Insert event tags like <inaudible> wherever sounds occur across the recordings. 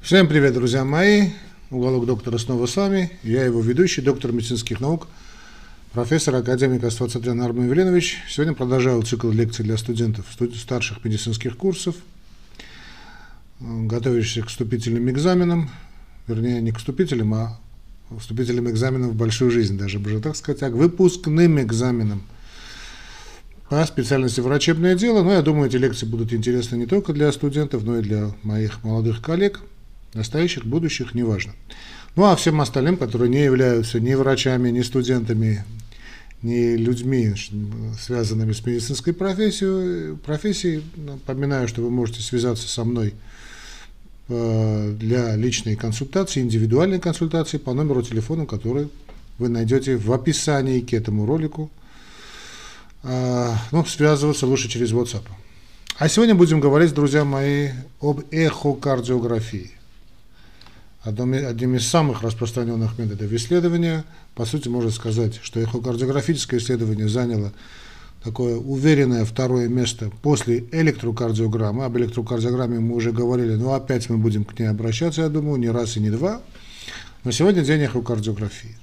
Всем привет, друзья мои! Уголок доктора снова с вами. Я его ведущий, доктор медицинских наук, профессор, академик Аствацатрян Армен Евренович. Сегодня продолжаю цикл лекций для студентов старших медицинских курсов, готовящихся к вступительным экзаменам, вернее, не к вступительным, а вступительным экзаменам в большую жизнь, даже бы так сказать, а к выпускным экзаменам по специальности врачебное дело. Но я думаю, эти лекции будут интересны не только для студентов, но и для моих молодых коллег – настоящих, будущих, неважно. Ну а всем остальным, которые не являются ни врачами, ни студентами, ни людьми, связанными с медицинской профессией, профессией напоминаю, что вы можете связаться со мной э, для личной консультации, индивидуальной консультации по номеру телефона, который вы найдете в описании к этому ролику. А, ну, связываться лучше через WhatsApp. А сегодня будем говорить, друзья мои, об эхокардиографии одним из самых распространенных методов исследования. По сути, можно сказать, что эхокардиографическое исследование заняло такое уверенное второе место после электрокардиограммы. Об электрокардиограмме мы уже говорили, но опять мы будем к ней обращаться, я думаю, не раз и не два. Но сегодня день эхокардиографии.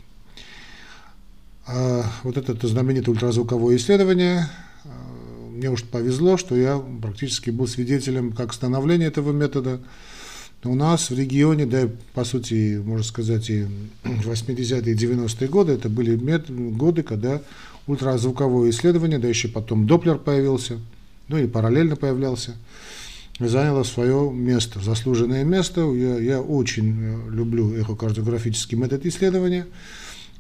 А вот это знаменитое ультразвуковое исследование, а, мне уж повезло, что я практически был свидетелем как становления этого метода, у нас в регионе, да, по сути, можно сказать, и <clears throat> 80-е и 90-е годы, это были годы, когда ультразвуковое исследование, да еще потом Доплер появился, ну и параллельно появлялся, заняло свое место, заслуженное место. Я, я очень э, люблю эхокардиографический метод исследования.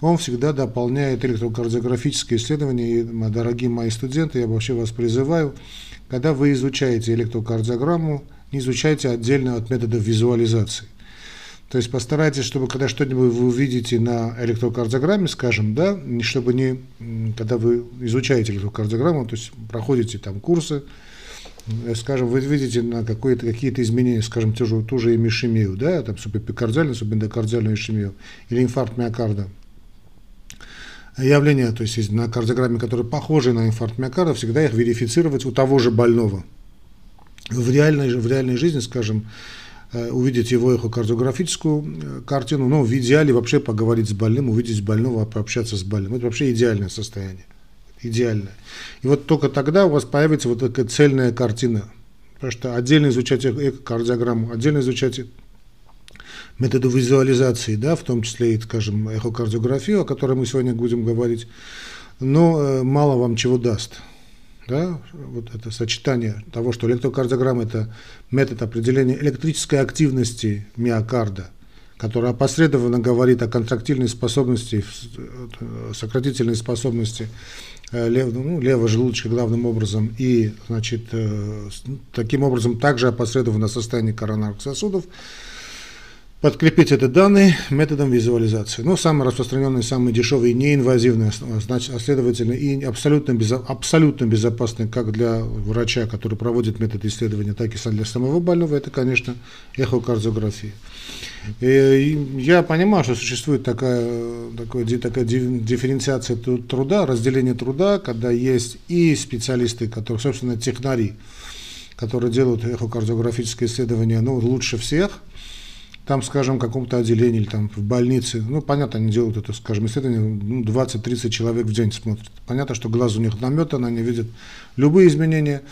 Он всегда дополняет электрокардиографическое исследование. И, дорогие мои студенты, я вообще вас призываю, когда вы изучаете электрокардиограмму, не изучайте отдельно от методов визуализации. То есть постарайтесь, чтобы когда что-нибудь вы увидите на электрокардиограмме, скажем, да, чтобы не, когда вы изучаете электрокардиограмму, то есть проходите там курсы, э, скажем, вы видите на какие-то изменения, скажем, ту же, ту же эмишемию, да, там субэпикардиальную, субэндокардиальную ишемию или инфаркт миокарда, явления, то есть на кардиограмме, которые похожи на инфаркт миокарда, всегда их верифицировать у того же больного – в реальной, в реальной жизни, скажем, э, увидеть его эхокардиографическую э, картину, но в идеале вообще поговорить с больным, увидеть больного, пообщаться с больным. Это вообще идеальное состояние. Идеальное. И вот только тогда у вас появится вот такая цельная картина. Потому что отдельно изучать эхокардиограмму, отдельно изучать методы визуализации, да, в том числе и, скажем, эхокардиографию, о которой мы сегодня будем говорить, но э, мало вам чего даст да, вот это сочетание того, что электрокардиограмма – это метод определения электрической активности миокарда, который опосредованно говорит о контрактильной способности, э, сократительной способности э, лев, ну, левого желудочка главным образом, и значит, э, таким образом также опосредованно состояние коронарных сосудов, подкрепить это данные методом визуализации. Ну, самый распространенный, самый дешевый, неинвазивный, значит, а следовательно, и абсолютно, безо, абсолютно безопасный как для врача, который проводит метод исследования, так и для самого больного, это, конечно, эхокардиография. И я понимаю, что существует такая, такая, такая дифференциация труда, разделение труда, когда есть и специалисты, которые, собственно, технари, которые делают эхокардиографическое исследование ну, лучше всех – там, скажем, в каком-то отделении или там в больнице, ну, понятно, они делают это, скажем, исследование, ну, 20-30 человек в день смотрят. Понятно, что глаз у них наметан, они видят любые изменения.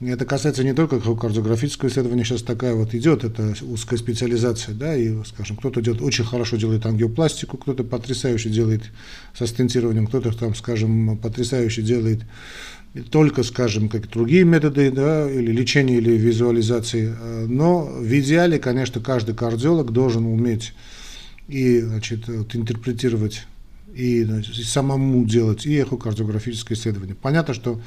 Это касается не только кардиографического исследования, сейчас такая вот идет, это узкая специализация, да, и, скажем, кто-то делает, очень хорошо делает ангиопластику, кто-то потрясающе делает со стентированием, кто-то там, скажем, потрясающе делает только, скажем, как другие методы, да, или лечения, или визуализации. Э, но в идеале, конечно, каждый кардиолог должен уметь и значит, вот, интерпретировать, и, значит, и самому делать и эхокардиографическое исследование. Понятно, что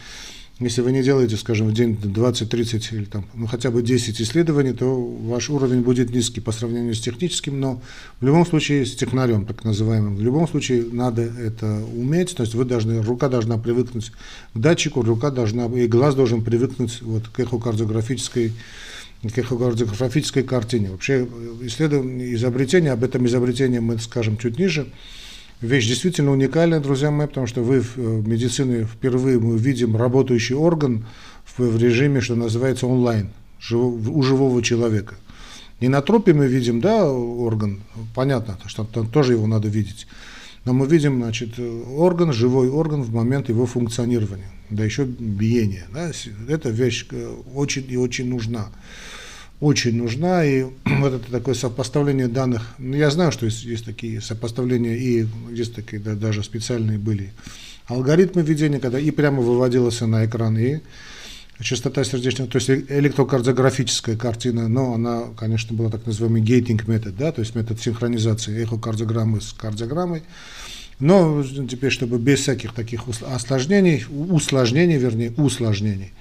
если вы не делаете, скажем, в день 20-30 или там, ну, хотя бы 10 исследований, то ваш уровень будет низкий по сравнению с техническим, но в любом случае с технарем, так называемым, в любом случае надо это уметь, то есть вы должны, рука должна привыкнуть к датчику, рука должна, и глаз должен привыкнуть вот, к эхокардиографической к эхокардиографической картине. Вообще исследование, изобретение, об этом изобретении мы скажем чуть ниже, Вещь действительно уникальная, друзья мои, потому что вы в э, медицине впервые мы видим работающий орган в, в режиме, что называется онлайн, живо, у живого человека. Не на трупе мы видим, да, орган, понятно, что там тоже его надо видеть. Но мы видим, значит, орган, живой орган в момент его функционирования, да еще биения. Да, эта вещь э, очень и очень нужна. Очень нужна, и <clears throat> вот это такое сопоставление данных, ну, я знаю, что есть, есть такие сопоставления, и есть такие, да, даже специальные были алгоритмы введения, когда и прямо выводилось на экран, и частота сердечного, то есть электрокардиографическая картина, но она, конечно, была так называемый гейтинг метод, да, то есть метод синхронизации эхокардиограммы с кардиограммой. Но теперь, чтобы без всяких таких осложнений, усложнений, вернее, усложнений,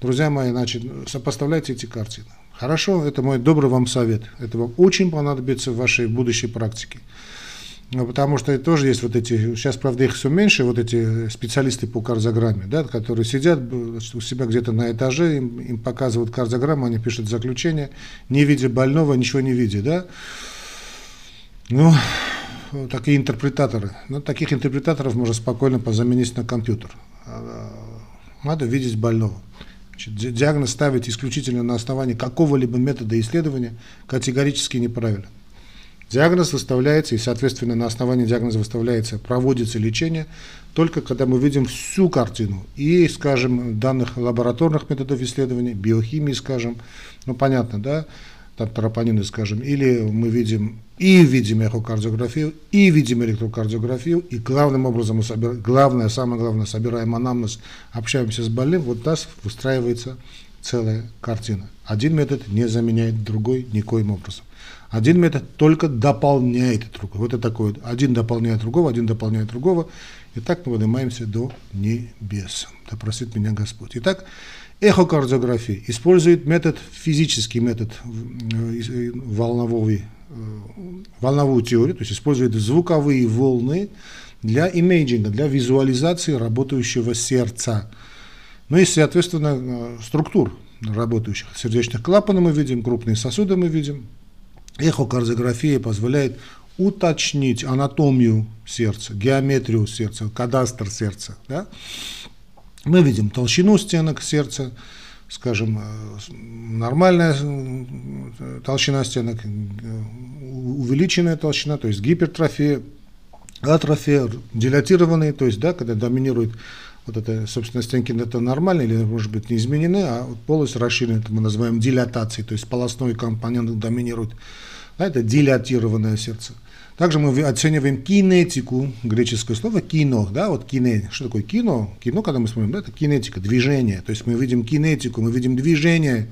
друзья мои, значит, сопоставляйте эти картины. Хорошо, это мой добрый вам совет. Это вам очень понадобится в вашей будущей практике. Ну, потому что тоже есть вот эти, сейчас, правда, их все меньше, вот эти специалисты по кардиограмме, да, которые сидят у себя где-то на этаже, им, им показывают кардиограмму, они пишут заключение, не видя больного, ничего не видя, да. Ну, такие интерпретаторы. Ну, таких интерпретаторов можно спокойно позаменить на компьютер. А, надо видеть больного. Значит, диагноз ставить исключительно на основании какого-либо метода исследования категорически неправильно. Диагноз выставляется, и, соответственно, на основании диагноза выставляется, проводится лечение, только когда мы видим всю картину и, скажем, данных лабораторных методов исследования, биохимии, скажем, ну, понятно, да, там тропонины, скажем, или мы видим и видим эхокардиографию, и видим электрокардиографию, и главным образом, мы собираем, главное, самое главное, собираем анамнез, общаемся с больным, вот нас выстраивается целая картина. Один метод не заменяет другой никоим образом. Один метод только дополняет другой. Вот это такой. Один дополняет другого, один дополняет другого. И так мы поднимаемся до небес. Да простит меня Господь. Итак, эхокардиография использует метод, физический метод э, волновой, э, волновую теорию, то есть использует звуковые волны для имейджинга, для визуализации работающего сердца. Ну и, соответственно, э, структур работающих сердечных клапанов мы видим, крупные сосуды мы видим, Эхокардиография позволяет уточнить анатомию сердца, геометрию сердца, кадастр сердца. Да? Мы видим толщину стенок сердца, скажем, э, нормальная э, толщина стенок, э, увеличенная толщина, то есть гипертрофия, атрофия, дилатированные, то есть, да, когда доминирует вот это, собственно, стенки это нормально или, может быть, не изменены, а полость расширена, это мы называем дилатацией, то есть полостной компонент доминирует. Да, это дилатированное сердце. Также мы оцениваем кинетику, греческое слово кино, да, вот кине, что такое кино? Кино, когда мы смотрим, да, это кинетика, движение, то есть мы видим кинетику, мы видим движение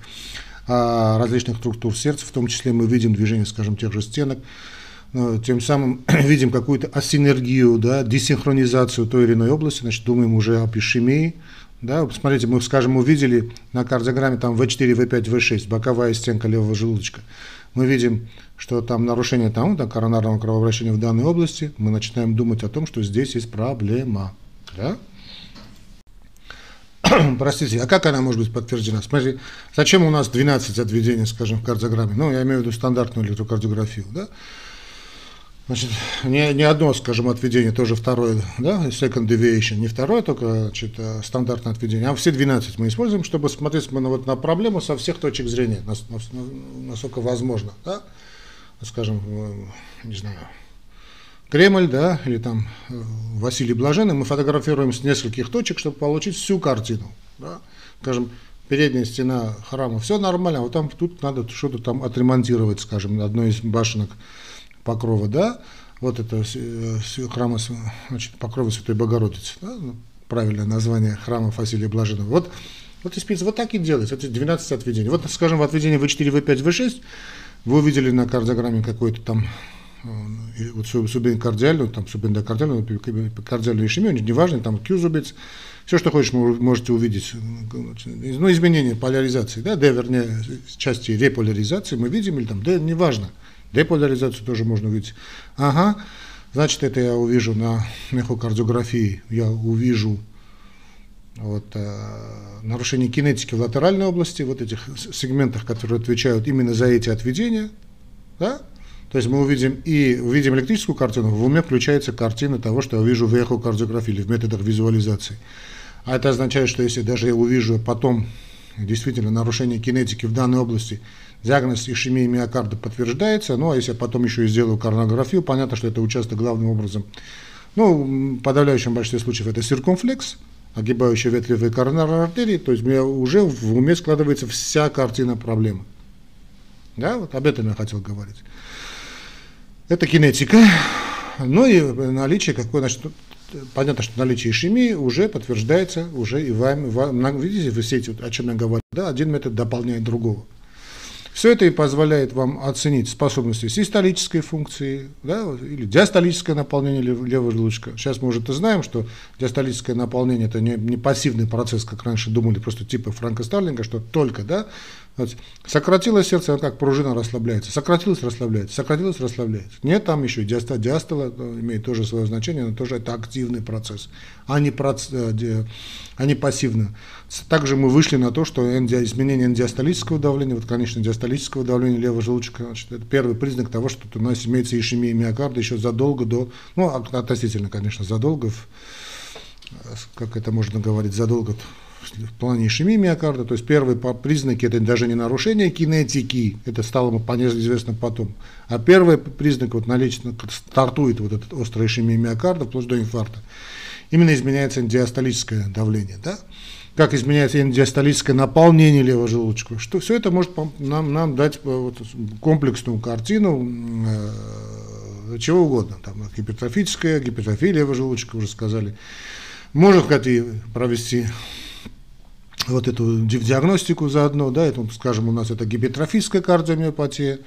а, различных структур сердца, в том числе мы видим движение, скажем, тех же стенок, тем самым <clears throat> видим какую-то асинергию, да, десинхронизацию той или иной области, значит, думаем уже об ишемии, да, посмотрите, мы, скажем, увидели на кардиограмме там V4, V5, V6, боковая стенка левого желудочка. Мы видим, что там нарушение там, да, коронарного кровообращения в данной области, мы начинаем думать о том, что здесь есть проблема. Да? <clears throat> Простите, а как она может быть подтверждена? Смотрите, зачем у нас 12 отведений, скажем, в кардиограмме? Ну, я имею в виду стандартную электрокардиографию. Да? Значит, не, не одно, скажем, отведение, тоже второе, да, second deviation, не второе только значит, а стандартное отведение, а все 12 мы используем, чтобы смотреть на, вот, на проблему со всех точек зрения, насколько возможно, да, скажем, не знаю, Кремль, да, или там э, Василий Блаженный, мы фотографируем с нескольких точек, чтобы получить всю картину, да, скажем, передняя стена храма, все нормально, а вот там тут надо что-то там отремонтировать, скажем, одной из башенок покрова, да, вот это э, храма значит, покрова Святой Богородицы, да, ну, правильное название храма Василия Блаженного. Вот, вот из принципа, вот так и делается, это 12 отведений. Вот, скажем, в отведении V4, V5, V6 вы увидели на кардиограмме какой-то там э, вот субэндокардиальную, там субэндокардиальную, кардиальную ишемию, неважно, там Q-зубец, все, что хочешь, можете увидеть. Ну, изменение поляризации, да, D, вернее, части реполяризации мы видим, или там D, неважно. Деполяризацию тоже можно увидеть. Ага, значит, это я увижу на эхокардиографии, я увижу вот, э, нарушение кинетики в латеральной области, вот этих сегментах, которые отвечают именно за эти отведения. Да? То есть мы увидим и увидим электрическую картину, в уме включается картина того, что я вижу в эхокардиографии или в методах визуализации. А это означает, что если даже я увижу потом действительно нарушение кинетики в данной области, диагноз ишемии миокарда подтверждается, ну а если я потом еще и сделаю коронографию, понятно, что это участок главным образом, ну, в подавляющем большинстве случаев это циркумфлекс, огибающий ветвевые коронарные артерии, то есть мне уже в уме складывается вся картина проблемы. Да, вот об этом я хотел говорить. Это кинетика. Ну и наличие какой, значит, понятно, что наличие ишемии уже подтверждается уже и вами, вами видите, вы все о чем я говорю, да, один метод дополняет другого. Все это и позволяет вам оценить способности систолической функции да, или диастолическое наполнение левого желудочка. Сейчас мы уже знаем, что диастолическое наполнение это не, не пассивный процесс, как раньше думали, просто типа Франка Старлинга, что только да, вот, сократилось сердце, как пружина расслабляется, сократилось, расслабляется, сократилось, расслабляется. Нет, там еще диастола, диастола имеет тоже свое значение, но тоже это активный процесс, а не, проц, э, а не пассивно. Также мы вышли на то, что изменение эндиастолического давления, вот, конечно, диастолического давления левого желудочка, значит, это первый признак того, что у нас имеется ишемия миокарда еще задолго до, ну, относительно, конечно, задолго, в, как это можно говорить, задолго в плане ишемии миокарда, то есть первые признаки это даже не нарушение кинетики, это стало понятно известно потом, а первый признак вот налично стартует вот этот острая ишемия миокарда вплоть до инфаркта, именно изменяется диастолическое давление, да? Как изменяется диастолическое наполнение левого желудочка, что все это может нам, нам дать э, вот комплексную картину э, чего угодно, там гипертрофическая, гипертрофия левого желудочка, уже сказали. Можно, кстати, провести вот эту диагностику заодно, да, это, скажем, у нас это гипертрофическая кардиомиопатия,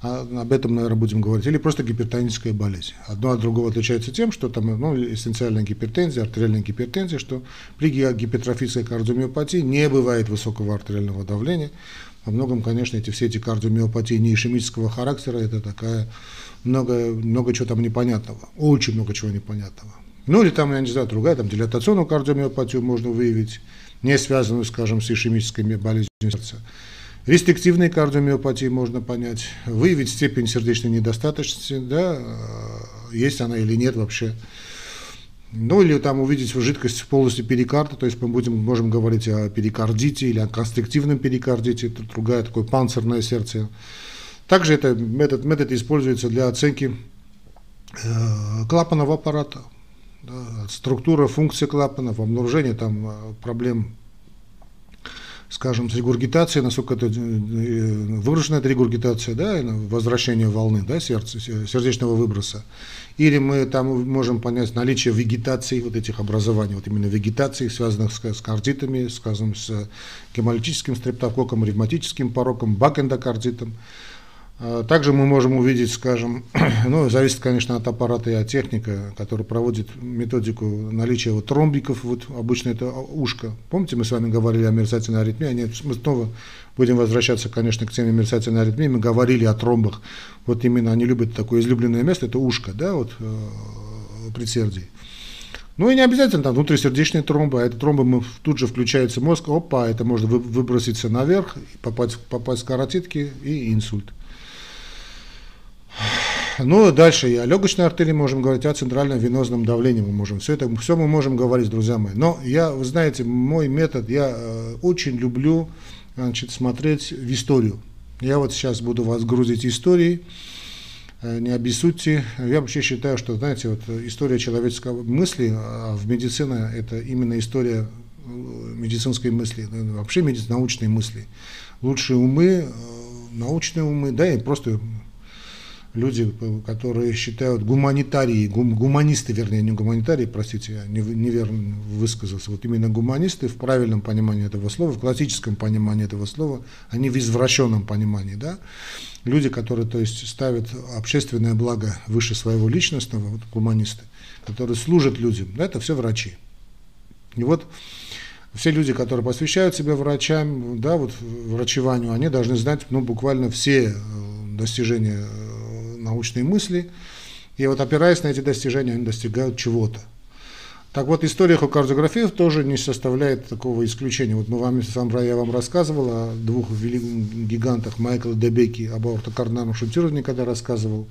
об этом, наверное, будем говорить, или просто гипертоническая болезнь. Одно от другого отличается тем, что там ну, эссенциальная гипертензия, артериальная гипертензия, что при гипертрофической кардиомиопатии не бывает высокого артериального давления. Во многом, конечно, эти, все эти кардиомиопатии не ишемического характера, это такая много, много чего там непонятного, очень много чего непонятного. Ну или там, я не знаю, другая, там дилатационную кардиомиопатию можно выявить, не связанную, скажем, с ишемической болезнью сердца. Рестриктивной кардиомиопатии можно понять, выявить степень сердечной недостаточности, да, э, есть она или нет вообще. Ну или там увидеть жидкость в полости перикарда, то есть мы будем, можем говорить о перикардите или о констриктивном перикардите, это другая такое панцирное сердце. Также этот метод, используется для оценки э, клапанного аппарата, да, структура, функция клапанов, обнаружение там э, проблем скажем, с насколько это э, выражена эта регургитация, да, возвращение волны, да, сердца, сердечного выброса. Или мы там можем понять наличие вегетации вот этих образований, вот именно вегетации, связанных с, с кардитами, скажем, с гемолитическим стрептококком, ревматическим пороком, бакэндокардитом. А, также мы можем увидеть, скажем, <clears throat> ну, зависит, конечно, от аппарата и от техника, который проводит методику наличия вот тромбиков, вот обычно это ушко. Помните, мы с вами говорили о мерцательной аритмии, Они, мы снова будем возвращаться, конечно, к теме мерцательной аритмии, мы говорили о тромбах, вот именно они любят такое излюбленное место, это ушко, да, вот э, предсердий. Ну и не обязательно там внутрисердечные тромбы, а это тромбы мы, тут же включается мозг, опа, это может выброситься наверх, попасть, попасть в каротидки и инсульт. Ну, дальше и о легочной артерии можем говорить, о центральном венозном давлении мы можем. Все это, все мы можем говорить, друзья мои. Но я, вы знаете, мой метод, я э, очень люблю значит, смотреть в историю. Я вот сейчас буду вас грузить историей, э, не обессудьте. Я вообще считаю, что, знаете, вот история человеческого мысли, а в медицине это именно история э, медицинской мысли, вообще научной мысли. Лучшие умы, э, научные умы, да, и просто люди, которые считают гуманитарии, гум, гуманисты, вернее, не гуманитарии, простите, я неверно высказался, вот именно гуманисты в правильном понимании этого слова, в классическом понимании этого слова, они в извращенном понимании, да, люди, которые, то есть, ставят общественное благо выше своего личностного, вот гуманисты, которые служат людям, да, это все врачи. И вот все люди, которые посвящают себя врачам, да, вот врачеванию, они должны знать, ну, буквально все э, достижения э, научные мысли, и вот опираясь на эти достижения, они достигают чего-то. Так вот, история эхокардиографии тоже не составляет такого исключения. Вот мы вам, я вам рассказывал о двух великих гигантах Майкла Дебеки, об аортокардинальном шунтировании, когда рассказывал,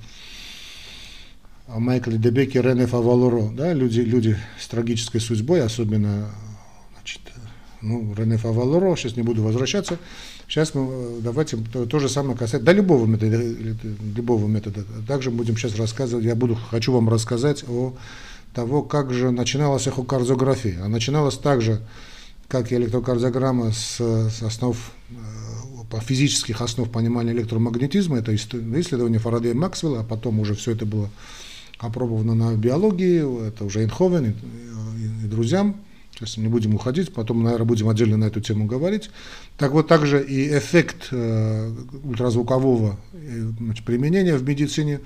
о Майкле Дебеке Рене Фавалоро, да, люди, люди с трагической судьбой, особенно значит, ну, Рене Фавалоро, сейчас не буду возвращаться. Сейчас мы э, давайте то, то же самое касается, да, любого метода, любого метода. Также будем сейчас рассказывать, я буду, хочу вам рассказать о того, как же начиналась эхокардиография. А начиналась также, как и электрокардиограмма, с, с основ, физических основ понимания электромагнетизма, это исследование Фарадея Максвелла, а потом уже все это было опробовано на биологии, это уже Эйнховен и, и, и друзьям. Сейчас не будем уходить, потом, наверное, будем отдельно на эту тему говорить. Так вот, также и эффект э, ультразвукового э, значит, применения в медицине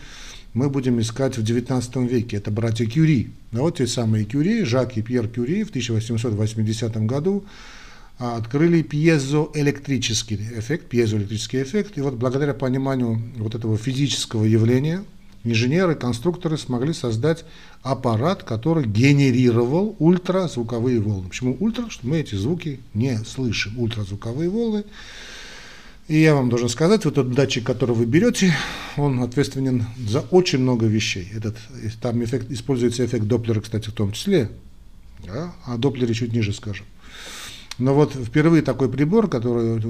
мы будем искать в XIX веке. Это братья Кюри. Да, вот те самые Кюри, Жак и Пьер Кюри в 1880 году а, открыли пьезоэлектрический эффект, пьезоэлектрический эффект. И вот благодаря пониманию вот этого физического явления – инженеры, конструкторы смогли создать аппарат, который генерировал ультразвуковые волны. Почему ультра? Что мы эти звуки не слышим. Ультразвуковые волны. И я вам должен сказать, вот этот датчик, который вы берете, он ответственен за очень много вещей. Этот, там эффект, используется эффект Доплера, кстати, в том числе. Да? О Доплере чуть ниже скажем. Но вот впервые такой прибор, который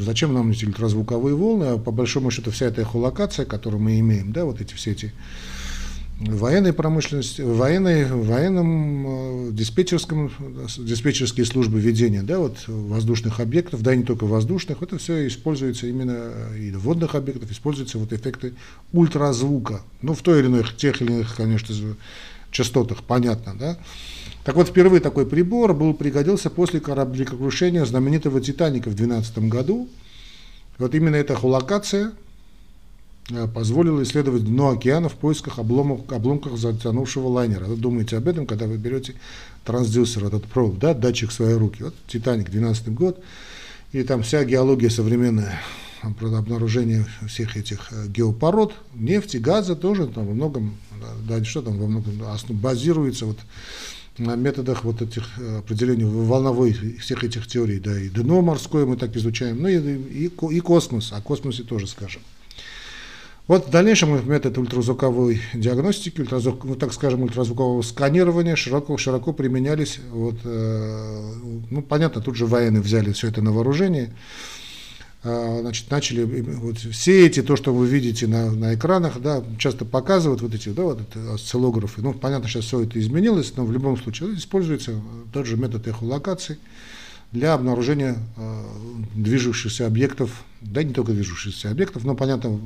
зачем нам эти ультразвуковые волны, а по большому счету вся эта эхолокация, которую мы имеем, да, вот эти все эти военной промышленности, военной, военном э, диспетчерском, диспетчерские службы ведения, да, вот воздушных объектов, да, не только воздушных, это все используется именно и водных объектов, используются вот эффекты ультразвука, ну, в той или иной, тех или иных, конечно, частотах, понятно, да. Так вот, впервые такой прибор был пригодился после кораблекрушения знаменитого «Титаника» в 2012 году. Вот именно эта холокация э, позволила исследовать дно океана в поисках обломок, обломков затонувшего лайнера. Вы думаете об этом, когда вы берете трансдюсер, этот провод, да, датчик в свои руки. Вот «Титаник», 12 год, и там вся геология современная, обнаружение всех этих э, геопород, нефти, газа тоже там во многом, да, что там во многом базируется вот на методах вот этих э, определений волновой всех этих теорий, да, и дно морское мы так изучаем, ну и, и, и космос, о космосе тоже скажем. Вот в дальнейшем метод ультразвуковой диагностики, ультразвук, ну, так скажем, ультразвукового сканирования широко, широко применялись. Вот, э, ну, понятно, тут же военные взяли все это на вооружение. А, значит, начали, вот все эти, то, что вы видите на, на экранах, да, часто показывают вот эти, да, вот это осциллографы, ну, понятно, сейчас все это изменилось, но в любом случае используется тот же метод эхолокации для обнаружения э, движущихся объектов, да, не только движущихся объектов, но, понятно,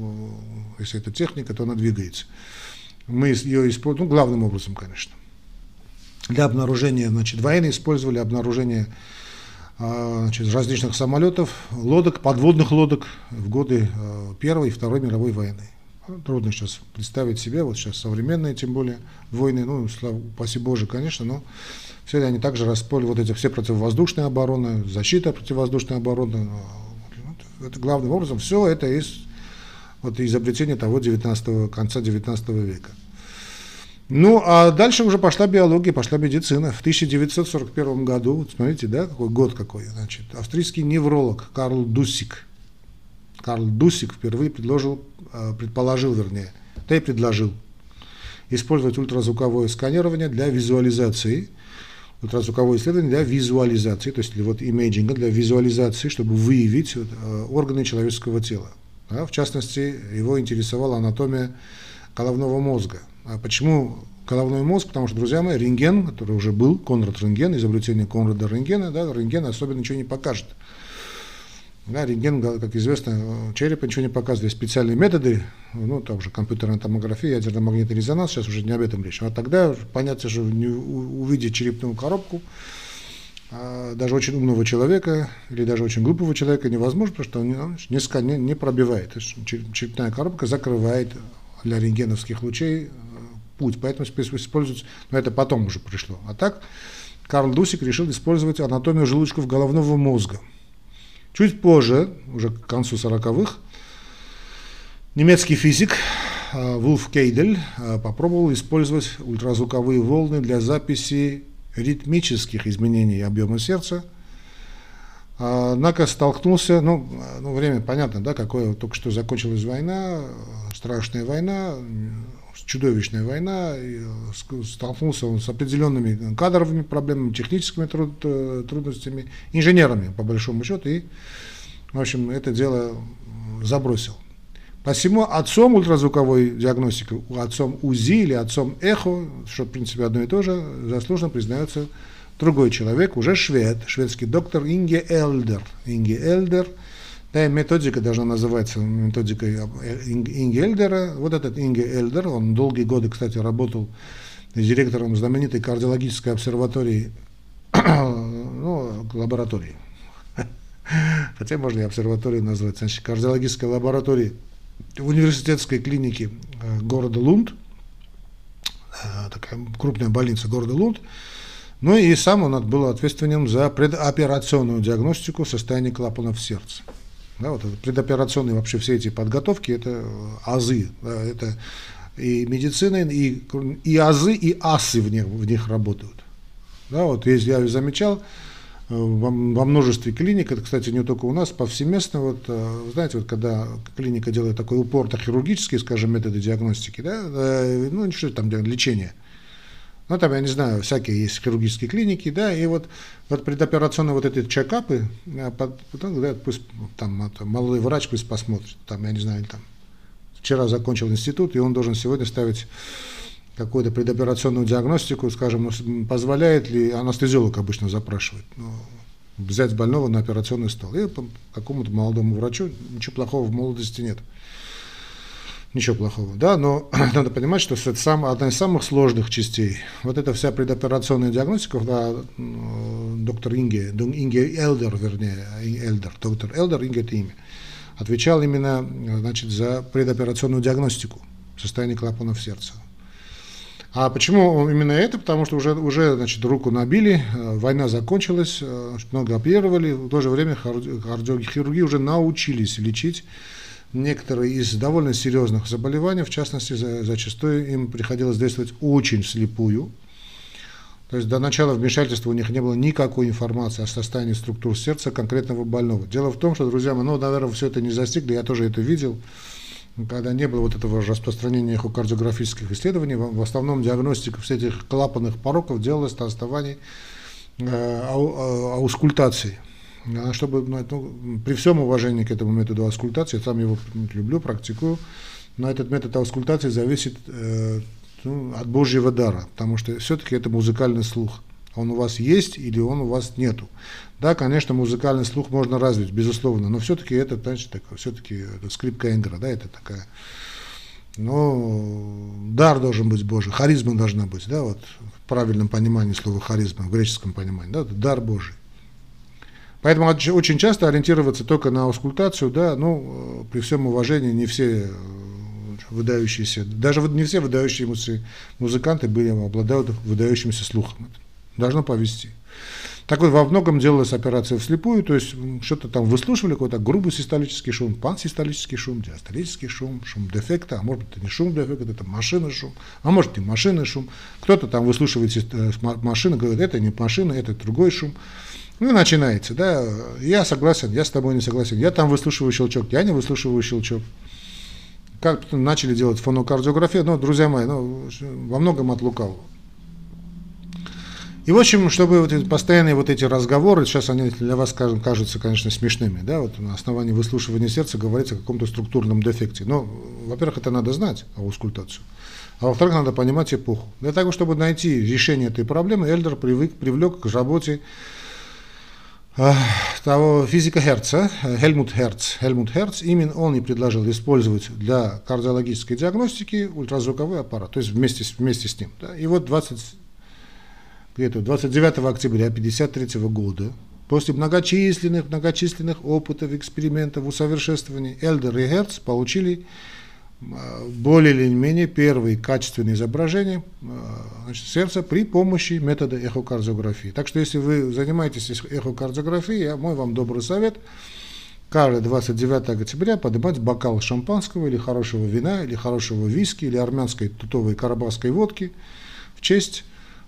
если это техника, то она двигается. Мы ее используем, ну, главным образом, конечно. Для обнаружения, значит, военные использовали обнаружение значит, различных самолетов, лодок, подводных лодок в годы а, Первой и Второй мировой войны. Трудно сейчас представить себе, вот сейчас современные, тем более, войны, ну, слава, упаси Боже, конечно, но все они также располи, вот эти все противовоздушные обороны, защита противовоздушной обороны, а, это главным образом, все это из вот, изобретения того 19 конца 19 века. Ну, а дальше уже пошла биология, пошла медицина. В 1941 году, вот смотрите, да, какой год какой, значит, австрийский невролог Карл Дусик, Карл Дусик впервые предложил, а, предположил, вернее, да и предложил использовать ультразвуковое сканирование для визуализации, ультразвуковое исследование для визуализации, то есть вот имейджинга, для визуализации, чтобы выявить а, органы человеческого тела. Да, в частности, его интересовала анатомия головного мозга – а почему головной мозг? Потому что, друзья мои, рентген, который уже был, Конрад рентген, изобретение Конрада рентгена, да, рентген особенно ничего не покажет. Да, рентген, как известно, черепа ничего не показывает. Специальные методы, ну, также компьютерная томография, ядерно-магнитный резонанс, сейчас уже не об этом речь. А тогда понятно, не увидеть черепную коробку, а даже очень умного человека или даже очень глупого человека невозможно, потому что он не, не, не пробивает. Черепная коробка закрывает для рентгеновских лучей путь, поэтому используется, но это потом уже пришло. А так Карл Дусик решил использовать анатомию желудочков головного мозга. Чуть позже, уже к концу 40-х, немецкий физик а, Вулф Кейдель а, попробовал использовать ультразвуковые волны для записи ритмических изменений объема сердца. А, однако столкнулся, ну, ну время понятно, да, какое только что закончилась война, страшная война, чудовищная война, столкнулся он с определенными кадровыми проблемами, техническими труд, трудностями, инженерами, по большому счету, и, в общем, это дело забросил. Посему отцом ультразвуковой диагностики, отцом УЗИ или отцом эхо, что в принципе одно и то же, заслуженно признается другой человек, уже швед, шведский доктор Инге Элдер. Инге Элдер, да, методика должна называться методикой Инге Элдера. Вот этот Инге Элдер, он долгие годы, кстати, работал директором знаменитой кардиологической обсерватории, <coughs> ну, лаборатории. <laughs> Хотя можно и обсерваторию назвать, значит, кардиологической лаборатории университетской клинике э, города Лунд, э, такая крупная больница города Лунд, ну и сам он был ответственен за предоперационную диагностику состояния клапанов сердца. Да, вот предоперационные вообще все эти подготовки, это э, азы, да, это и медицина, и, и азы, и асы в них, в них работают. Да, вот если я замечал, во, во множестве клиник, это, кстати, не только у нас, повсеместно, вот, э, знаете, вот когда клиника делает такой упор на хирургические, скажем, методы диагностики, да, э, ну, что там, лечение, ну, там, я не знаю, всякие есть хирургические клиники, да, и вот, вот предоперационные вот эти чекапы, э, потом, да, пусть там молодой врач пусть посмотрит, там, я не знаю, там, вчера закончил институт, и он должен сегодня ставить какую-то предоперационную диагностику, скажем, ну, позволяет ли, анестезиолог обычно запрашивает, ну, взять больного на операционный стол. И какому-то молодому врачу ничего плохого в молодости нет. Ничего плохого, да, но <clears throat> надо понимать, что это сам, одна из самых сложных частей. Вот эта вся предоперационная диагностика, да, доктор Инге, Инге Элдер, вернее, Элдер, доктор Элдер, Инге это имя, отвечал именно, значит, за предоперационную диагностику состояния клапанов сердца. А почему именно это? Потому что уже, уже значит, руку набили, э, война закончилась, э, много оперировали, в то же время кардиохирурги уже научились лечить некоторые из довольно серьезных заболеваний, в частности, за, зачастую им приходилось действовать очень слепую. То есть до начала вмешательства у них не было никакой информации о состоянии структур сердца конкретного больного. Дело в том, что, друзья мои, ну, наверное, все это не застигли, я тоже это видел, когда не было вот этого распространения эхокардиографических исследований, в основном диагностика всех этих клапанных пороков делалась на основании э, аускультации. Чтобы, ну, ну, при всем уважении к этому методу аускультации, я сам его люблю, практикую, но этот метод аускультации зависит э, ну, от Божьего дара, потому что все-таки это музыкальный слух. Он у вас есть или он у вас нету. Да, конечно, музыкальный слух можно развить, безусловно, но все-таки это, значит, такое, все-таки это скрипка Эндера, да, это такая, ну, дар должен быть Божий, харизма должна быть, да, вот в правильном понимании слова харизма, в греческом понимании, да, дар Божий. Поэтому очень часто ориентироваться только на аускультацию, да, ну, при всем уважении, не все э, выдающиеся, даже не все выдающиеся музыканты были, обладают выдающимся слухом. Должно повести. Так вот, во многом делалась операция вслепую, то есть что-то там выслушивали, какой-то грубый систолический шум, пансистолический шум, диастолический шум, шум дефекта, а может это не шум дефекта, это машина шум, а может и машина шум. Кто-то там выслушивает э, машину, говорит, это не машина, это другой шум. Ну начинается, да, я согласен, я с тобой не согласен, я там выслушиваю щелчок, я не выслушиваю щелчок. Как начали делать фонокардиографию, но, друзья мои, ну, во многом от лукавого. И, в общем, чтобы вот эти постоянные вот эти разговоры, сейчас они для вас, кажутся, конечно, смешными, да, вот на основании выслушивания сердца говорится о каком-то структурном дефекте. Но, во-первых, это надо знать, аускультацию. А во-вторых, надо понимать эпоху. Для того, чтобы найти решение этой проблемы, Эльдер привык, привлек к работе того физика Херца, Хельмут Херц. Хельмут Херц, именно он и предложил использовать для кардиологической диагностики ультразвуковой аппарат, то есть вместе, вместе с ним. Да. И вот 20 где-то 29 октября 1953 года, после многочисленных, многочисленных опытов, экспериментов, усовершенствований, Элдер и Герц получили более или менее первые качественные изображения а, значит, сердца при помощи метода эхокардиографии. Так что если вы занимаетесь эхокардиографией, мой вам добрый совет, каждое 29 октября поднимать бокал шампанского или хорошего вина, или хорошего виски, или армянской тутовой карабахской водки в честь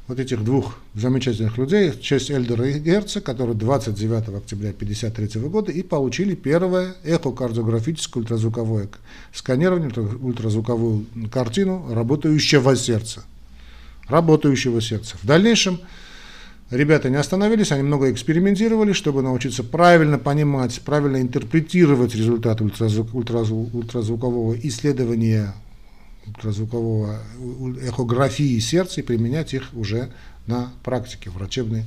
вот этих двух замечательных людей, в честь Эльдера и Герца, которые 29 октября 1953 года и получили первое эхокардиографическое ультразвуковое сканирование, ультразвуковую картину работающего сердца. Работающего сердца. В дальнейшем ребята не остановились, они много экспериментировали, чтобы научиться правильно понимать, правильно интерпретировать результаты ультразвук, ультразвук, ультразвукового исследования ультразвукового эхографии сердца и применять их уже на практике, врачебной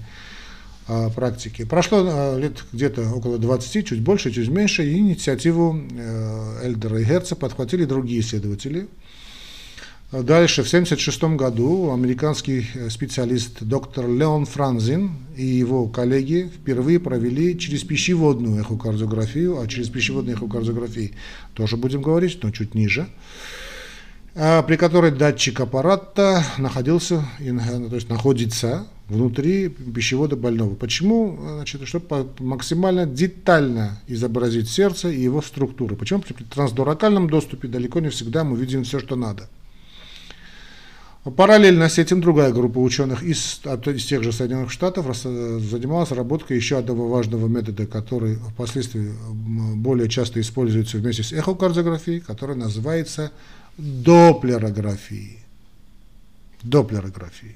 а, практике. Прошло а, лет где-то около 20, чуть больше, чуть меньше, и инициативу э, Эльдера и Герца подхватили другие исследователи. Дальше, в 1976 году, американский специалист доктор Леон Франзин и его коллеги впервые провели через пищеводную эхокардиографию, а через пищеводную эхокардиографию тоже будем говорить, но чуть ниже, при которой датчик аппарата находился, то есть находится внутри пищевода больного. Почему? Значит, чтобы максимально детально изобразить сердце и его структуру. Почему? При трансдуракальном доступе далеко не всегда мы видим все, что надо. Параллельно с этим другая группа ученых из, из тех же Соединенных Штатов занималась разработкой еще одного важного метода, который впоследствии более часто используется вместе с эхокардиографией, который называется доплерографии. Доплерографии.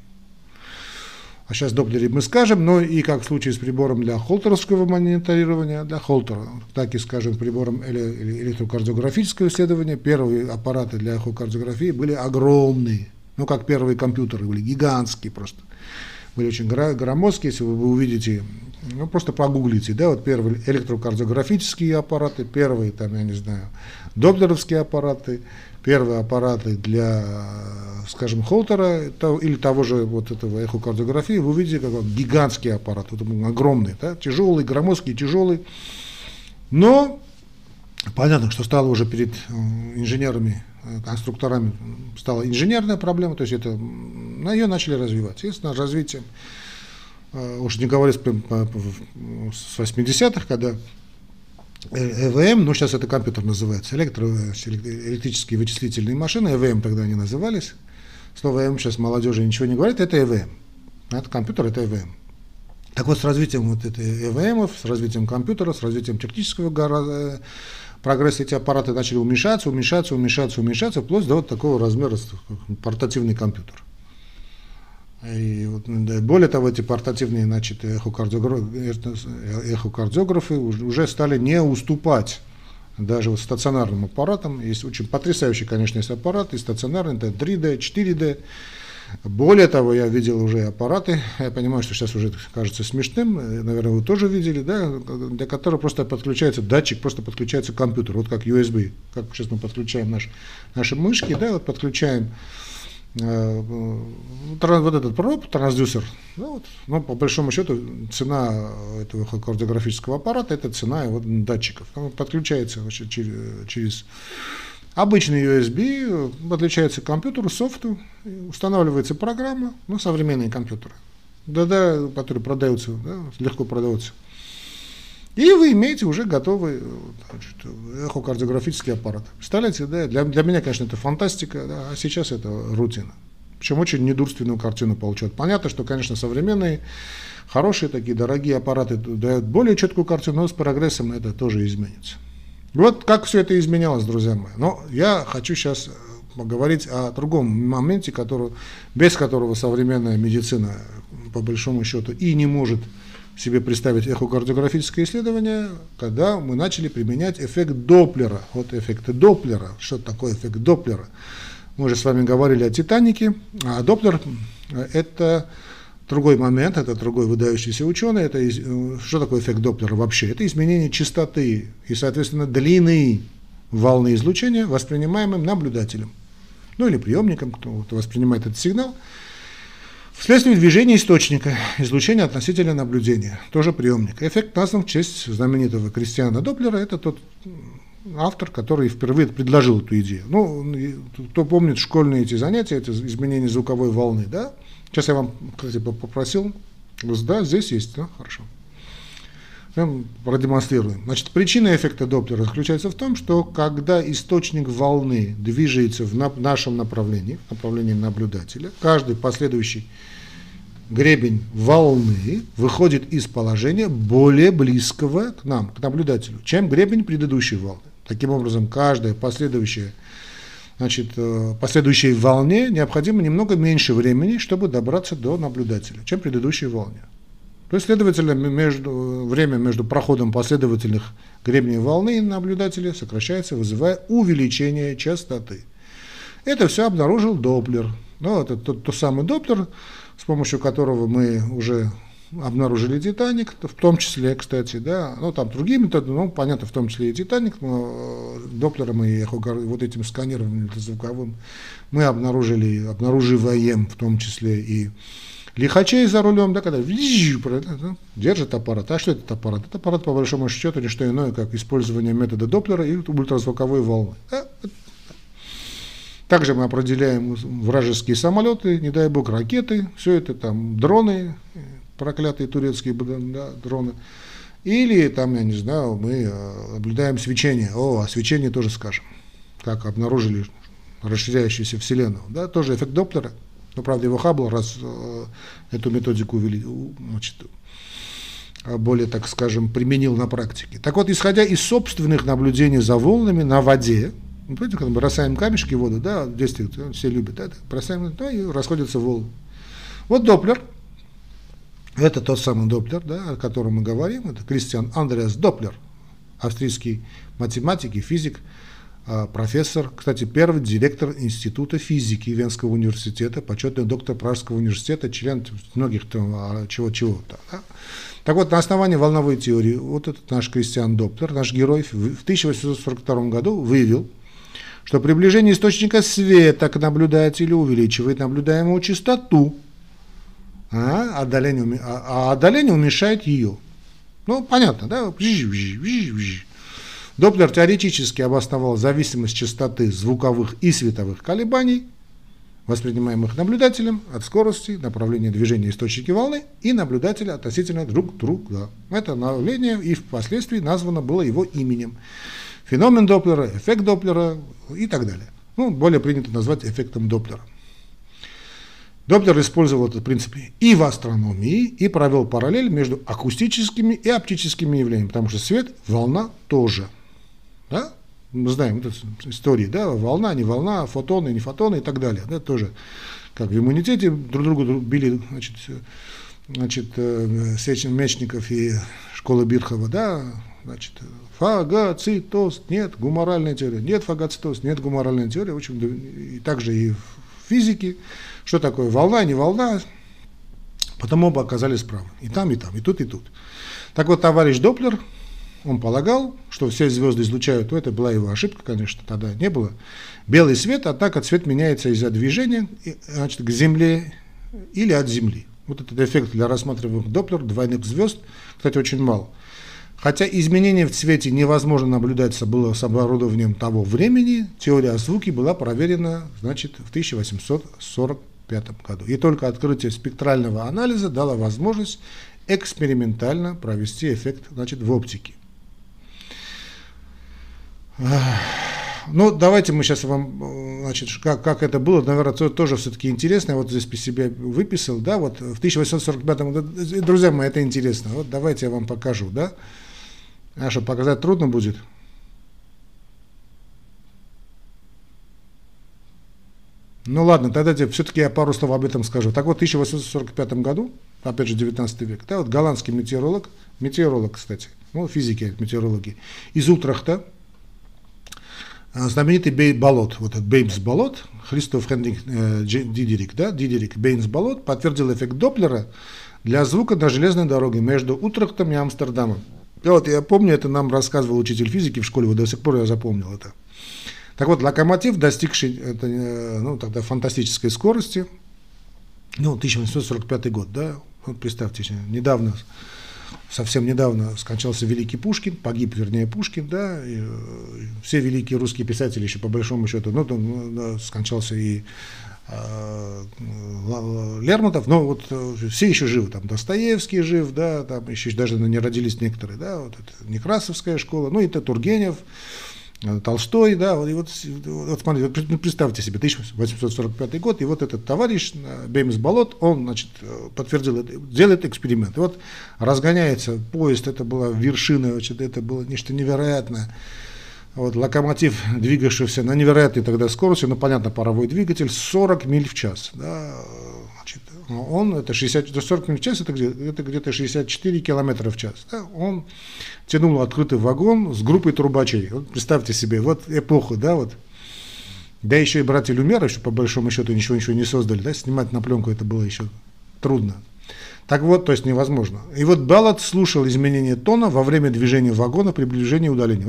А сейчас доплере мы скажем, но и как в случае с прибором для холтеровского мониторирования, для холтера, так и скажем, прибором электрокардиографического исследования, первые аппараты для эхокардиографии были огромные, ну как первые компьютеры были, гигантские просто. Были очень громоздкие, если вы увидите, ну просто погуглите, да, вот первые электрокардиографические аппараты, первые там, я не знаю, доплеровские аппараты, первые аппараты для, скажем, холтера или того же вот этого эхокардиографии, вы увидите как гигантский аппарат, вот огромный, да, тяжелый, громоздкий, тяжелый. Но понятно, что стало уже перед э, инженерами, э, конструкторами, стала инженерная проблема, то есть это, на ее начали развивать. Естественно, развитием, э, уж не говоря с 80-х, когда ЭВМ, ну сейчас это компьютер называется, электро, электрические вычислительные машины, ЭВМ тогда они назывались. Слово ЭВМ сейчас молодежи ничего не говорит, это ЭВМ. Это компьютер, это ЭВМ. Так вот, с развитием вот этой ЭВМов, с развитием компьютера, с развитием технического э, прогресса эти аппараты начали уменьшаться, уменьшаться, уменьшаться, уменьшаться, вплоть до вот такого размера портативный компьютер. И вот, более того, эти портативные значит, эхокардиографы уже стали не уступать даже вот стационарным аппаратам. Есть очень потрясающий, конечно, есть аппарат, и стационарный, это 3D, 4D. Более того, я видел уже аппараты, я понимаю, что сейчас уже кажется смешным, наверное, вы тоже видели, да, для которого просто подключается датчик, просто подключается компьютер, вот как USB, как сейчас мы подключаем наш, наши мышки, да, вот подключаем Э, вот этот проб, трансдюсер, ну, вот, ну, по большому счету цена этого кардиографического аппарата это цена его датчиков. Он подключается значит, через обычный USB, подключается к компьютеру, софту, устанавливается программа, ну, современные компьютеры, да, да, которые продаются, да, легко продаются и вы имеете уже готовый значит, эхокардиографический аппарат. Представляете, да, для, для меня, конечно, это фантастика, да, а сейчас это рутина. Причем очень недурственную картину получают. Понятно, что, конечно, современные, хорошие такие, дорогие аппараты дают более четкую картину, но с прогрессом это тоже изменится. Вот как все это изменялось, друзья мои. Но я хочу сейчас поговорить о другом моменте, который, без которого современная медицина, по большому счету, и не может себе представить эхокардиографическое исследование, когда мы начали применять эффект Доплера. Вот эффект Доплера. Что такое эффект Доплера? Мы уже с вами говорили о Титанике, а Доплер – это другой момент, это другой выдающийся ученый. Это, что такое эффект Доплера вообще? Это изменение частоты и, соответственно, длины волны излучения, воспринимаемым наблюдателем. Ну или приемником, кто воспринимает этот сигнал – Вследствие движения источника, излучения относительно наблюдения, тоже приемник. Эффект назван в честь знаменитого Кристиана Доплера, это тот автор, который впервые предложил эту идею. Ну, кто помнит школьные эти занятия, это изменение звуковой волны, да? Сейчас я вам, кстати, попросил, да, здесь есть, да, хорошо. Продемонстрируем. Значит, причина эффекта Доплера заключается в том, что когда источник волны движется в нашем направлении, в направлении наблюдателя, каждый последующий гребень волны выходит из положения более близкого к нам, к наблюдателю, чем гребень предыдущей волны. Таким образом, каждая последующая значит, э, последующей волне необходимо немного меньше времени, чтобы добраться до наблюдателя, чем предыдущей волне. То есть, следовательно, между, время между проходом последовательных гребней волны наблюдателя сокращается, вызывая увеличение частоты. Это все обнаружил Доплер. Ну, это тот, тот самый Доплер, с помощью которого мы уже обнаружили Титаник, в том числе, кстати, да, ну там другие методы, ну понятно, в том числе и Титаник, но э, Доплером и вот этим сканированием звуковым мы обнаружили, обнаруживаем в том числе и лихачей за рулем, да, когда держит аппарат. А что этот аппарат? Это аппарат, по большому счету, не что иное, как использование метода Доплера и ультразвуковой волны. Также мы определяем вражеские самолеты, не дай бог ракеты, все это там дроны, проклятые турецкие да, дроны. Или там, я не знаю, мы э, наблюдаем свечение. О, о свечении тоже скажем. Как обнаружили расширяющуюся Вселенную. Да, тоже эффект Доплера. Но, правда, его Хаббл раз э, эту методику значит, более, так скажем, применил на практике. Так вот, исходя из собственных наблюдений за волнами на воде, ну, помните, когда мы бросаем камешки в воду, да, действие все любят, да, бросаем, да, и расходятся волны. Вот Доплер – это тот самый Доплер, да, о котором мы говорим, это Кристиан Андреас Доплер, австрийский математик и физик, а, профессор, кстати, первый директор Института физики Венского университета, почетный доктор Пражского университета, член многих там чего-чего. Да. Так вот, на основании волновой теории, вот этот наш Кристиан Доплер, наш герой, в 1842 году выявил, что приближение источника света к наблюдателю увеличивает наблюдаемую частоту а отдаление, а, а отдаление уменьшает ее. Ну, понятно, да? Доплер теоретически обосновал зависимость частоты звуковых и световых колебаний, воспринимаемых наблюдателем от скорости, направления движения источники волны и наблюдателя относительно друг друга. Это направление и впоследствии названо было его именем. Феномен Доплера, эффект Доплера и так далее. Ну, более принято назвать эффектом Доплера. Доплер использовал этот принцип и в астрономии, и провел параллель между акустическими и оптическими явлениями, потому что свет – волна тоже. Да? Мы знаем эту историю, да, волна, не волна, фотоны, не фотоны и так далее. Да, тоже как в иммунитете друг другу били, значит, значит, э, Мечников и школа Бирхова, да, значит, фагоцитоз, нет, гуморальная теория, нет фагоцитоз, нет гуморальная теория, в общем, и также и в физике, что такое волна, не волна, потому оба оказались правы. И там, и там, и тут, и тут. Так вот, товарищ Доплер, он полагал, что все звезды излучают, то это была его ошибка, конечно, тогда не было. Белый свет, однако цвет меняется из-за движения значит, к Земле или от Земли. Вот этот эффект для рассматриваемых Доплер, двойных звезд, кстати, очень мал. Хотя изменение в цвете невозможно наблюдать было с оборудованием того времени, теория о звуке была проверена значит, в 1845 году. И только открытие спектрального анализа дало возможность экспериментально провести эффект значит, в оптике. Ну, давайте мы сейчас вам, значит, как, как это было, наверное, то, тоже все-таки интересно. Я вот здесь по себе выписал, да, вот в 1845 году, друзья мои, это интересно. Вот давайте я вам покажу, да. А что, показать трудно будет? Ну ладно, тогда все-таки я пару слов об этом скажу. Так вот, в 1845 году, опять же 19 век, да, вот голландский метеоролог, метеоролог, кстати, ну, физики, метеорологи, из Утрахта, знаменитый Бей Болот, вот этот Беймс Болот, Христоф Хендрик э, Дидерик, да, Дидерик Беймс Болот подтвердил эффект Доплера для звука на железной дороге между Утрахтом и Амстердамом. И вот я помню, это нам рассказывал учитель физики в школе, вот до сих пор я запомнил это. Так вот, локомотив, достигший это, э, ну, тогда фантастической скорости, ну, 1845 год, да, вот представьте, недавно, совсем недавно скончался великий Пушкин, погиб, вернее, Пушкин, да, и, э, все великие русские писатели еще по большому счету, ну, там, ну, скончался и Э, Лермонтов, но вот э, все еще живы, там Достоевский жив, да, там еще даже не родились некоторые, да, вот это Некрасовская школа, ну и это Тургенев, Толстой, да, и вот, вот смотрите, вот представьте себе, 1845 год, и вот этот товарищ э, Беймс Болот, он, значит, подтвердил, делает эксперимент. И вот разгоняется поезд, это была вершина, значит, это было нечто невероятное. Вот, локомотив, двигавшийся на невероятной тогда скорости, ну, понятно, паровой двигатель, 40 миль в час. Да, он, это 60, 40 миль в час, это, это где-то 64 километра в час. Да, он тянул открытый вагон с группой трубачей. Вот представьте себе, вот эпоху, да, вот. Да еще и братья Люмера, еще по большому счету ничего-ничего не создали, да, снимать на пленку это было еще трудно. Так вот, то есть невозможно. И вот Баллад слушал изменение тона во время движения вагона, приближения и удаления.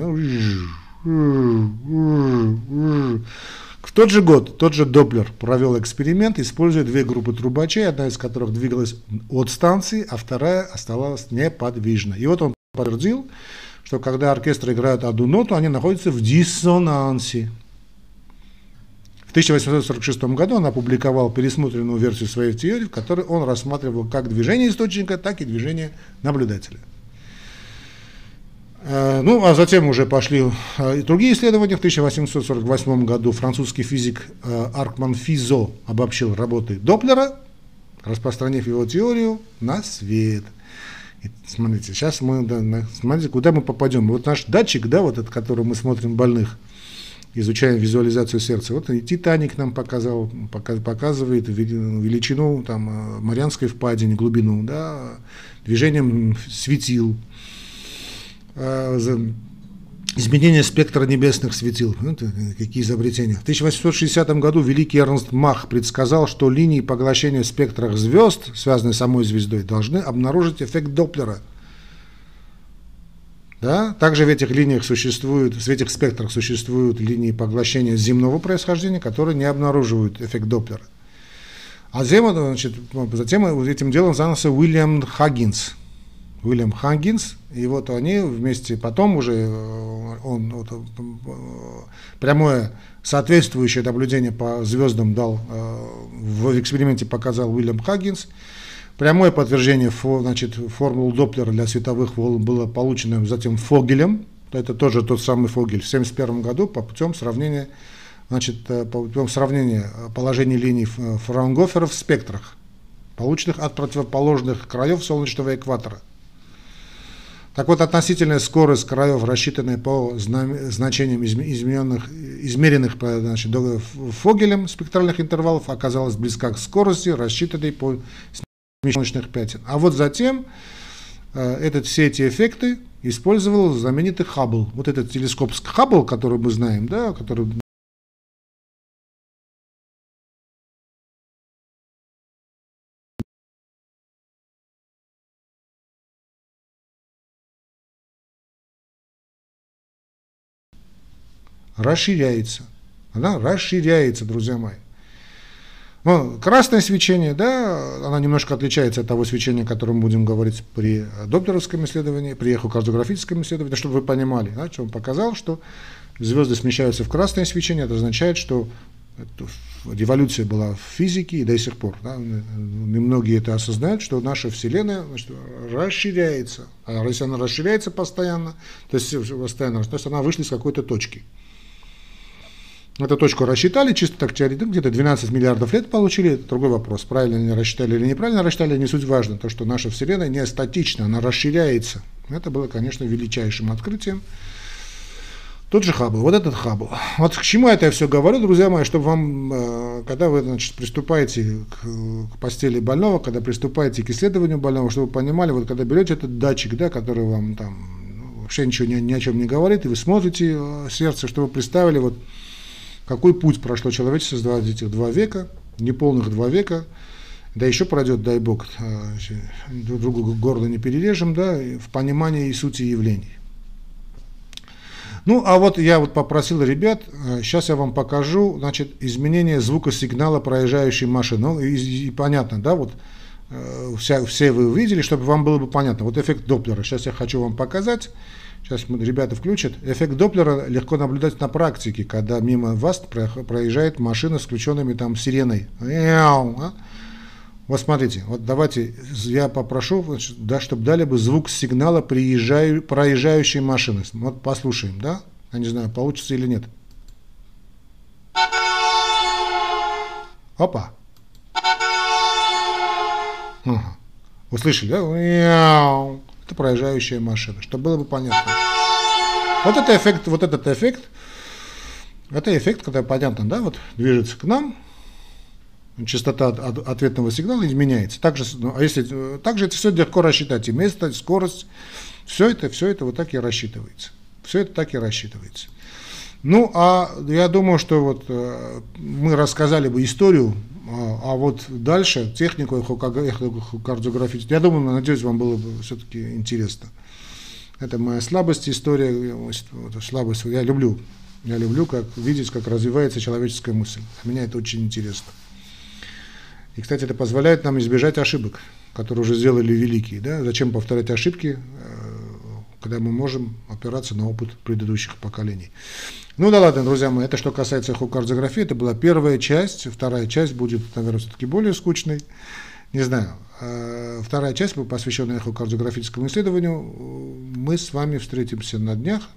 В тот же год тот же Доплер провел эксперимент, используя две группы трубачей, одна из которых двигалась от станции, а вторая оставалась неподвижной. И вот он подтвердил, что когда оркестр играет одну ноту, они находятся в диссонансе. В 1846 году он опубликовал пересмотренную версию своей теории, в которой он рассматривал как движение источника, так и движение наблюдателя. Э, ну, а затем уже пошли э, и другие исследования. В 1848 году французский физик э, Аркман Физо обобщил работы Доплера, распространив его теорию на свет. И смотрите, сейчас мы, смотрите, куда мы попадем. Вот наш датчик, да, вот этот, который мы смотрим больных, изучаем визуализацию сердца. Вот и Титаник нам показал, показывает величину там, Марианской впадины, глубину, да, движением светил. А, изменение спектра небесных светил. Ну, это какие изобретения. В 1860 году великий Эрнст Мах предсказал, что линии поглощения в спектрах звезд, связанные с самой звездой, должны обнаружить эффект Доплера. Да? Также в этих линиях существуют, в этих спектрах существуют линии поглощения земного происхождения, которые не обнаруживают эффект Доплера. А затем, значит, затем этим делом занялся Уильям Хаггинс – Уильям Хангинс, и вот они вместе потом уже, э, он вот, э, прямое соответствующее наблюдение по звездам дал, э, в эксперименте показал Уильям Хаггинс, прямое подтверждение значит, формул Доплера для световых волн было получено затем Фогелем, это тоже тот самый Фогель, в 1971 году по путем сравнения, значит, по путем сравнения положений линий Фраунгофера в спектрах, полученных от противоположных краев солнечного экватора. Так вот, относительная скорость краев, рассчитанная по значениям измененных, измеренных значит, Фогелем спектральных интервалов, оказалась близка к скорости, рассчитанной по солнечных пятен. А вот затем э, этот, все эти эффекты использовал знаменитый Хаббл. Вот этот телескоп Хаббл, который мы знаем, да, который расширяется. Она расширяется, друзья мои. Ну, красное свечение, да, она немножко отличается от того свечения, о котором будем говорить при докторовском исследовании, при эхокардиографическом исследовании, чтобы вы понимали, что он показал, что звезды смещаются в красное свечение, это означает, что революция была в физике и до сих пор. Да, немногие это осознают, что наша Вселенная значит, расширяется. А если она расширяется постоянно, то есть, постоянно, то есть она вышла из какой-то точки. Эту точку рассчитали, чисто так теоретически, где-то 12 миллиардов лет получили, это другой вопрос, правильно они рассчитали или неправильно рассчитали, не суть важно, то, что наша Вселенная не статична, она расширяется. Это было, конечно, величайшим открытием. Тот же Хаббл, вот этот Хаббл. Вот к чему это я все говорю, друзья мои, чтобы вам, э, когда вы значит, приступаете к, постели больного, когда приступаете к исследованию больного, чтобы вы понимали, вот когда берете этот датчик, да, который вам там ну, вообще ничего ни, ни о чем не говорит, и вы смотрите э, сердце, чтобы вы представили, вот какой путь прошло человечество за этих два века, неполных два века, да еще пройдет, дай Бог, э, друг другу горло не перережем, да, в понимании и сути явлений. Ну, а вот я вот попросил ребят, сейчас э, я вам покажу, значит, изменение звукосигнала проезжающей машины. Ну, и, и понятно, да, вот э, вся, все вы увидели, чтобы вам было бы понятно. Вот эффект Доплера. Сейчас я хочу вам показать. Сейчас ребята включат. Эффект Доплера легко наблюдать на практике, когда мимо вас проезжает машина с включенными там сиреной. А? Вот смотрите, вот давайте я попрошу, да, чтобы дали бы звук сигнала приезжаю, проезжающей машины. Вот послушаем, да? Я не знаю, получится или нет. Опа. Ага. Услышали, да? Это проезжающая машина, чтобы было бы понятно. Вот это эффект, вот этот эффект, это эффект, когда понятно, да, вот движется к нам, частота ответного сигнала изменяется. Также, ну, а если, также это все легко рассчитать. И место, скорость, все это, все это вот так и рассчитывается. Все это так и рассчитывается. Ну, а я думаю, что вот э, мы рассказали бы историю, а, а вот дальше технику эхокардиографическую, я думаю, надеюсь, вам было бы все-таки интересно. Это моя слабость, история, слабость. Я люблю, я люблю как видеть, как развивается человеческая мысль. Меня это очень интересно. И, кстати, это позволяет нам избежать ошибок, которые уже сделали великие. Да? Зачем повторять ошибки, э, когда мы можем опираться на опыт предыдущих поколений. Ну да ладно, друзья мои, это что касается эхокардиографии, это была первая часть, вторая часть будет, наверное, все-таки более скучной. Не знаю, э, вторая часть будет посвящена эхокардиографическому исследованию. Мы с вами встретимся на днях,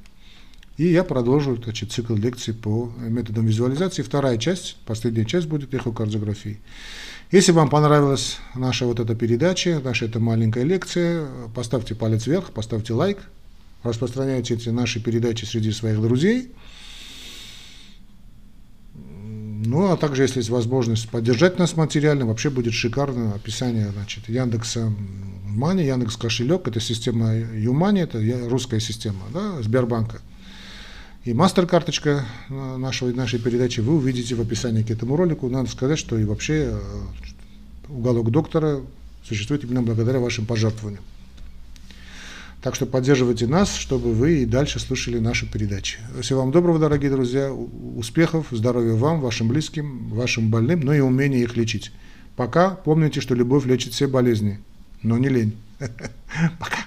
и я продолжу значит, цикл лекций по методам визуализации. Вторая часть, последняя часть будет эхокардиографии. Если вам понравилась наша вот эта передача, наша эта маленькая лекция, поставьте палец вверх, поставьте лайк, распространяйте эти наши передачи среди своих друзей. Ну, а также, если есть возможность поддержать нас материально, вообще будет шикарное описание, значит, Яндекса Мани, Яндекс кошелек, это система Юмани, это русская система, да, Сбербанка. И мастер-карточка нашего, нашей передачи вы увидите в описании к этому ролику. Надо сказать, что и вообще э, уголок доктора существует именно благодаря вашим пожертвованиям. Так что поддерживайте нас, чтобы вы и дальше слушали наши передачи. Всего вам доброго, дорогие друзья, успехов, здоровья вам, вашим близким, вашим больным, но и умения их лечить. Пока помните, что любовь лечит все болезни, но не лень. <laughs> Пока.